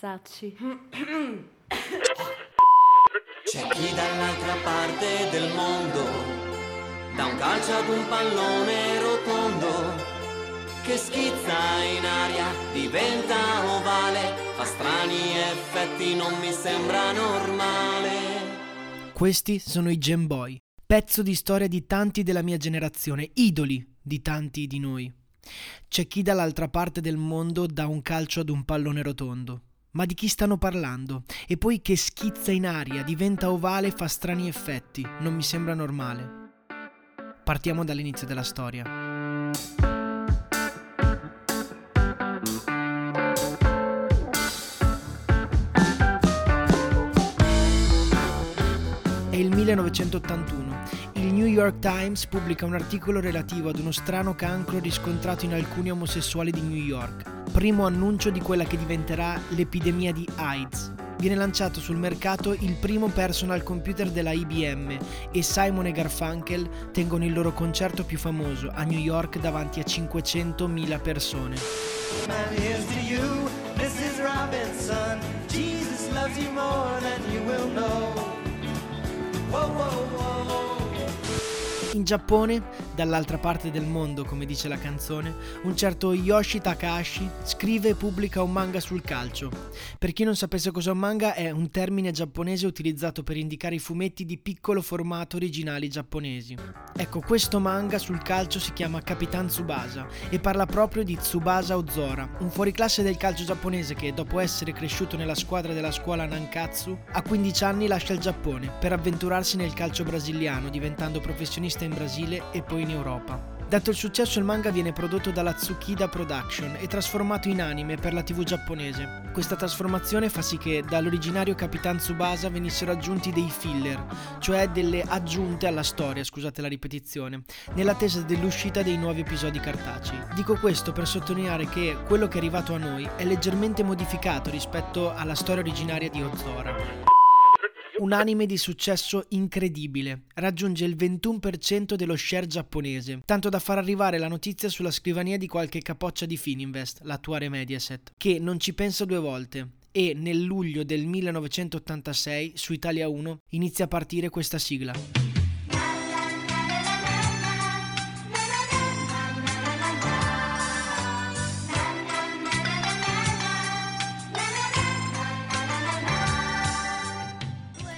ragazzacci. C'è chi dall'altra parte del mondo da un calcio ad un pallone rotondo che schizza in aria, diventa ovale, fa strani effetti, non mi sembra normale. Questi sono i Gem Boy, pezzo di storia di tanti della mia generazione, idoli di tanti di noi. C'è chi dall'altra parte del mondo dà un calcio ad un pallone rotondo. Ma di chi stanno parlando? E poi che schizza in aria, diventa ovale e fa strani effetti. Non mi sembra normale. Partiamo dall'inizio della storia. È il 1981. Il New York Times pubblica un articolo relativo ad uno strano cancro riscontrato in alcuni omosessuali di New York, primo annuncio di quella che diventerà l'epidemia di AIDS. Viene lanciato sul mercato il primo personal computer della IBM e Simon e Garfunkel tengono il loro concerto più famoso a New York davanti a 500.000 persone. Man, In Giappone, dall'altra parte del mondo, come dice la canzone, un certo Yoshi Takahashi scrive e pubblica un manga sul calcio. Per chi non sapesse cosa è un manga, è un termine giapponese utilizzato per indicare i fumetti di piccolo formato originali giapponesi. Ecco, questo manga sul calcio si chiama Capitan Tsubasa e parla proprio di Tsubasa Ozora, un fuoriclasse del calcio giapponese che, dopo essere cresciuto nella squadra della scuola Nankatsu, a 15 anni lascia il Giappone per avventurarsi nel calcio brasiliano, diventando professionista in Brasile e poi in Europa. Dato il successo il manga viene prodotto dalla Tsukida Production e trasformato in anime per la TV giapponese. Questa trasformazione fa sì che dall'originario Capitan Tsubasa venissero aggiunti dei filler, cioè delle aggiunte alla storia, scusate la ripetizione, nell'attesa dell'uscita dei nuovi episodi cartacei. Dico questo per sottolineare che quello che è arrivato a noi è leggermente modificato rispetto alla storia originaria di Ozora. Un anime di successo incredibile, raggiunge il 21% dello share giapponese, tanto da far arrivare la notizia sulla scrivania di qualche capoccia di Fininvest, l'attuale Mediaset, che non ci pensa due volte. E nel luglio del 1986 su Italia 1 inizia a partire questa sigla.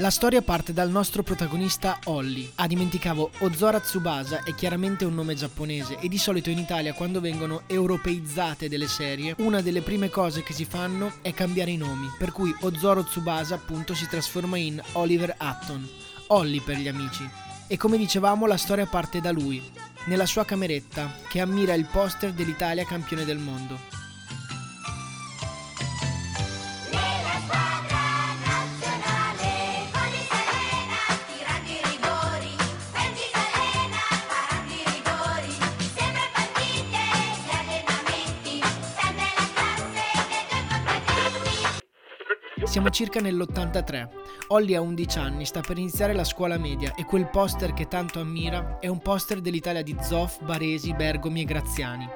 La storia parte dal nostro protagonista Holly. Ah, dimenticavo, Ozora Tsubasa è chiaramente un nome giapponese e di solito in Italia quando vengono europeizzate delle serie, una delle prime cose che si fanno è cambiare i nomi, per cui Ozoro Tsubasa appunto si trasforma in Oliver Hutton, Holly per gli amici. E come dicevamo la storia parte da lui, nella sua cameretta, che ammira il poster dell'Italia campione del mondo. Siamo circa nell'83. Holly ha 11 anni, sta per iniziare la scuola media e quel poster che tanto ammira è un poster dell'Italia di Zoff, Baresi, Bergomi e Graziani.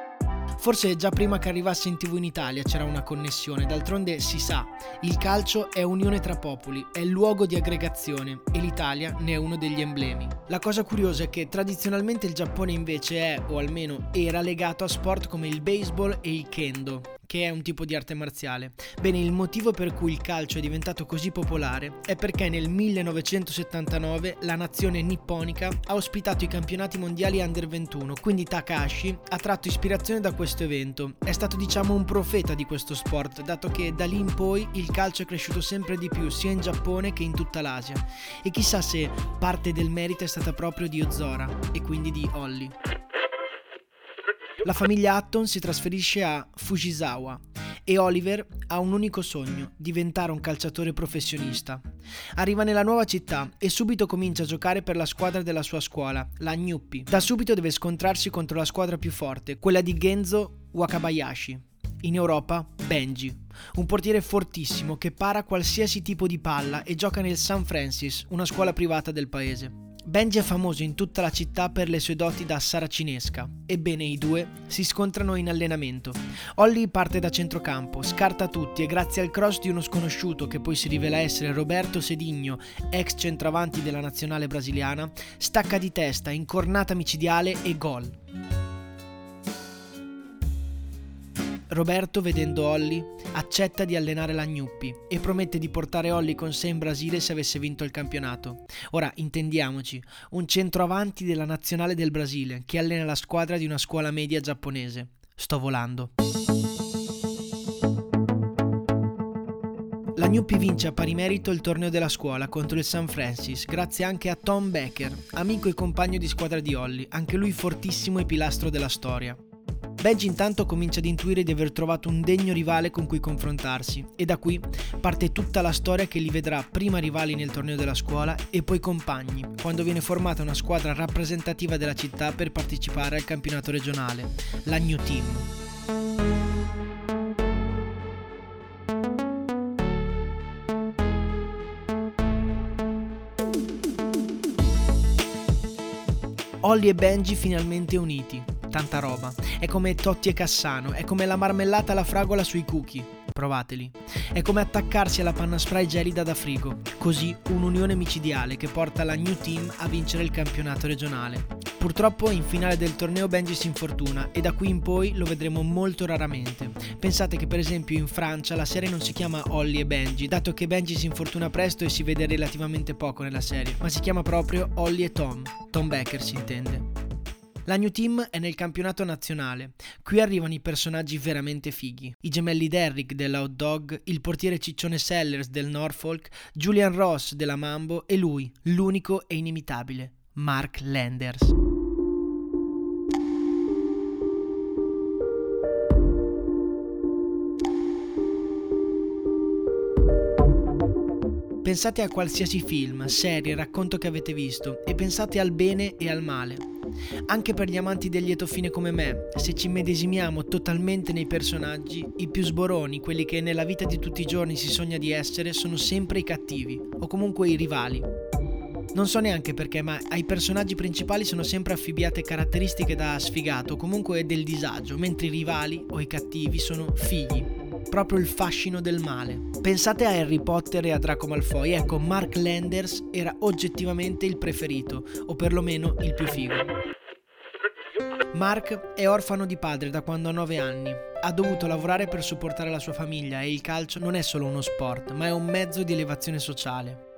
Forse già prima che arrivasse in tv in Italia c'era una connessione, d'altronde si sa, il calcio è unione tra popoli, è luogo di aggregazione e l'Italia ne è uno degli emblemi. La cosa curiosa è che tradizionalmente il Giappone invece è, o almeno era, legato a sport come il baseball e il kendo, che è un tipo di arte marziale. Bene, il motivo per cui il calcio è diventato così popolare è perché nel 1979 la nazione nipponica ha ospitato i campionati mondiali under 21, quindi Takahashi ha tratto ispirazione da questo evento. È stato diciamo un profeta di questo sport, dato che da lì in poi il calcio è cresciuto sempre di più sia in Giappone che in tutta l'Asia. E chissà se parte del merito è stata proprio di Ozora e quindi di Holly. La famiglia Hutton si trasferisce a Fujisawa e Oliver ha un unico sogno, diventare un calciatore professionista. Arriva nella nuova città e subito comincia a giocare per la squadra della sua scuola, la Gnuppi. Da subito deve scontrarsi contro la squadra più forte, quella di Genzo Wakabayashi. In Europa, Benji, un portiere fortissimo che para qualsiasi tipo di palla e gioca nel St. Francis, una scuola privata del paese. Benji è famoso in tutta la città per le sue doti da saracinesca. Ebbene, i due si scontrano in allenamento. Holly parte da centrocampo, scarta tutti e grazie al cross di uno sconosciuto che poi si rivela essere Roberto Sedigno, ex centravanti della nazionale brasiliana, stacca di testa, incornata micidiale e gol. Roberto, vedendo Holly, accetta di allenare la Gnuppi e promette di portare Holly con sé in Brasile se avesse vinto il campionato. Ora, intendiamoci, un centroavanti della nazionale del Brasile che allena la squadra di una scuola media giapponese. Sto volando. La Gnuppi vince a pari merito il torneo della scuola contro il San Francis, grazie anche a Tom Becker, amico e compagno di squadra di Holly, anche lui fortissimo e pilastro della storia. Benji intanto comincia ad intuire di aver trovato un degno rivale con cui confrontarsi e da qui parte tutta la storia che li vedrà prima rivali nel torneo della scuola e poi compagni, quando viene formata una squadra rappresentativa della città per partecipare al campionato regionale, la New Team. Holly e Benji finalmente uniti. Tanta roba. È come Totti e Cassano, è come la marmellata alla fragola sui cookie. Provateli. È come attaccarsi alla panna spray gelida da frigo. Così un'unione micidiale che porta la New Team a vincere il campionato regionale. Purtroppo in finale del torneo Benji si infortuna e da qui in poi lo vedremo molto raramente. Pensate che per esempio in Francia la serie non si chiama Holly e Benji, dato che Benji si infortuna presto e si vede relativamente poco nella serie, ma si chiama proprio Holly e Tom. Tom Becker si intende. La New Team è nel campionato nazionale. Qui arrivano i personaggi veramente fighi. I gemelli Derrick della Hot Dog, il portiere Ciccione Sellers del Norfolk, Julian Ross della Mambo e lui, l'unico e inimitabile, Mark Landers. Pensate a qualsiasi film, serie, racconto che avete visto e pensate al bene e al male. Anche per gli amanti del lieto fine come me, se ci medesimiamo totalmente nei personaggi, i più sboroni, quelli che nella vita di tutti i giorni si sogna di essere, sono sempre i cattivi, o comunque i rivali. Non so neanche perché, ma ai personaggi principali sono sempre affibbiate caratteristiche da sfigato, comunque del disagio, mentre i rivali o i cattivi sono figli, proprio il fascino del male. Pensate a Harry Potter e a Draco Malfoy, ecco, Mark Landers era oggettivamente il preferito, o perlomeno il più figo. Mark è orfano di padre da quando ha 9 anni. Ha dovuto lavorare per supportare la sua famiglia e il calcio non è solo uno sport, ma è un mezzo di elevazione sociale.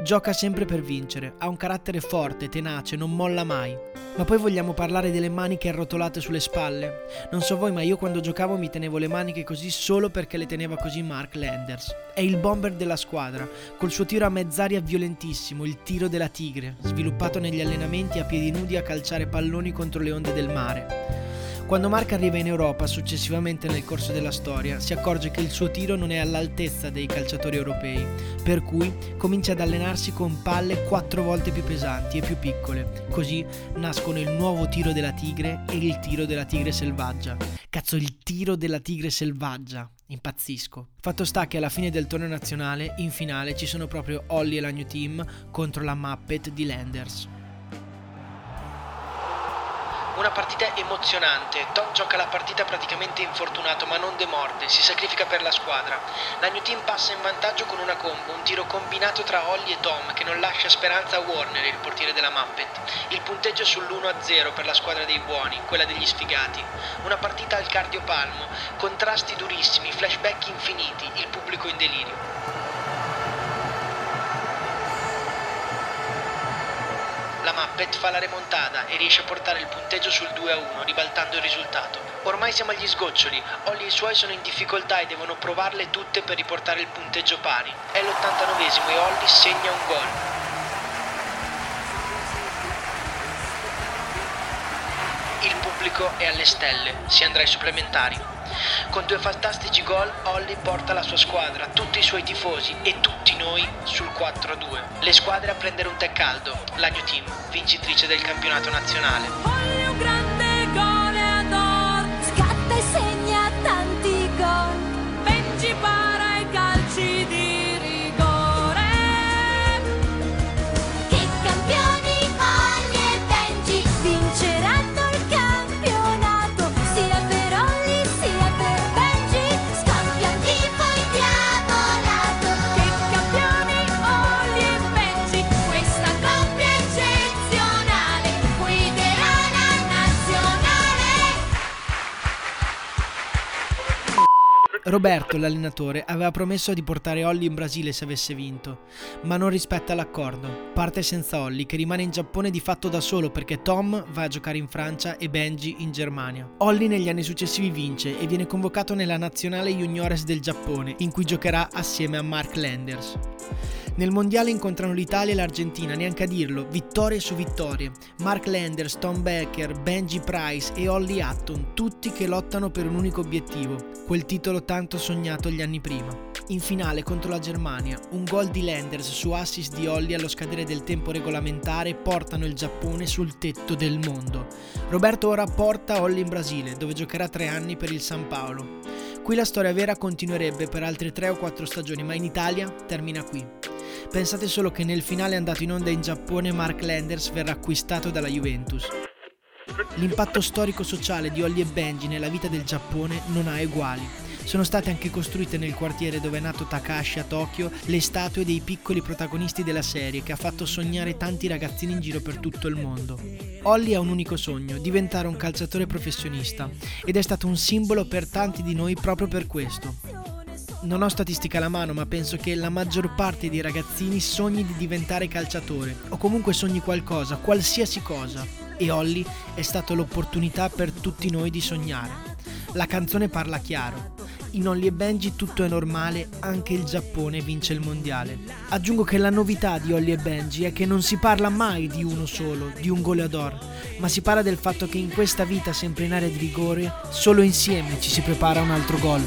Gioca sempre per vincere, ha un carattere forte, tenace, non molla mai. Ma poi vogliamo parlare delle maniche arrotolate sulle spalle? Non so voi, ma io quando giocavo mi tenevo le maniche così solo perché le teneva così Mark Landers. È il bomber della squadra, col suo tiro a mezz'aria violentissimo, il tiro della tigre, sviluppato negli allenamenti a piedi nudi a calciare palloni contro le onde del mare. Quando Mark arriva in Europa successivamente nel corso della storia, si accorge che il suo tiro non è all'altezza dei calciatori europei, per cui comincia ad allenarsi con palle quattro volte più pesanti e più piccole. Così nascono il nuovo tiro della tigre e il tiro della tigre selvaggia. Cazzo, il tiro della tigre selvaggia. Impazzisco. Fatto sta che alla fine del torneo nazionale, in finale, ci sono proprio Holly e la New Team contro la Muppet di Landers. Una partita emozionante. Tom gioca la partita praticamente infortunato ma non demorde, si sacrifica per la squadra. La New Team passa in vantaggio con una combo, un tiro combinato tra Holly e Tom che non lascia speranza a Warner, il portiere della Muppet. Il punteggio è sull'1-0 per la squadra dei buoni, quella degli sfigati. Una partita al cardiopalmo, contrasti durissimi, flashback infiniti, il pubblico in delirio. Muppet fa la remontata e riesce a portare il punteggio sul 2-1, ribaltando il risultato. Ormai siamo agli sgoccioli, Holly e i suoi sono in difficoltà e devono provarle tutte per riportare il punteggio pari. È l'89esimo e Holly segna un gol. Il pubblico è alle stelle, si andrà ai supplementari. Con due fantastici gol, Holly porta la sua squadra, tutti i suoi tifosi e tutti noi sul 4-2. Le squadre a prendere un tè caldo, la New Team, vincitrice del campionato nazionale. Roberto, l'allenatore, aveva promesso di portare Holly in Brasile se avesse vinto, ma non rispetta l'accordo. Parte senza Holly, che rimane in Giappone di fatto da solo perché Tom va a giocare in Francia e Benji in Germania. Holly negli anni successivi vince e viene convocato nella nazionale juniores del Giappone, in cui giocherà assieme a Mark Landers. Nel mondiale incontrano l'Italia e l'Argentina, neanche a dirlo, vittorie su vittorie. Mark Landers, Tom Becker, Benji Price e Holly Hutton, tutti che lottano per un unico obiettivo, quel titolo tanto sognato gli anni prima. In finale contro la Germania, un gol di Landers su assist di Holly allo scadere del tempo regolamentare portano il Giappone sul tetto del mondo. Roberto ora porta Holly in Brasile, dove giocherà tre anni per il San Paolo. Qui la storia vera continuerebbe per altre 3 o 4 stagioni, ma in Italia termina qui. Pensate solo che nel finale andato in onda in Giappone Mark Landers verrà acquistato dalla Juventus. L'impatto storico-sociale di Holly e Benji nella vita del Giappone non ha eguali. Sono state anche costruite nel quartiere dove è nato Takashi a Tokyo le statue dei piccoli protagonisti della serie che ha fatto sognare tanti ragazzini in giro per tutto il mondo. Holly ha un unico sogno, diventare un calciatore professionista ed è stato un simbolo per tanti di noi proprio per questo. Non ho statistica alla mano, ma penso che la maggior parte dei ragazzini sogni di diventare calciatore o comunque sogni qualcosa, qualsiasi cosa. E Holly è stata l'opportunità per tutti noi di sognare. La canzone parla chiaro. In Holly e Benji tutto è normale, anche il Giappone vince il mondiale. Aggiungo che la novità di Holly e Benji è che non si parla mai di uno solo, di un goleador, ma si parla del fatto che in questa vita sempre in area di rigore, solo insieme ci si prepara un altro gol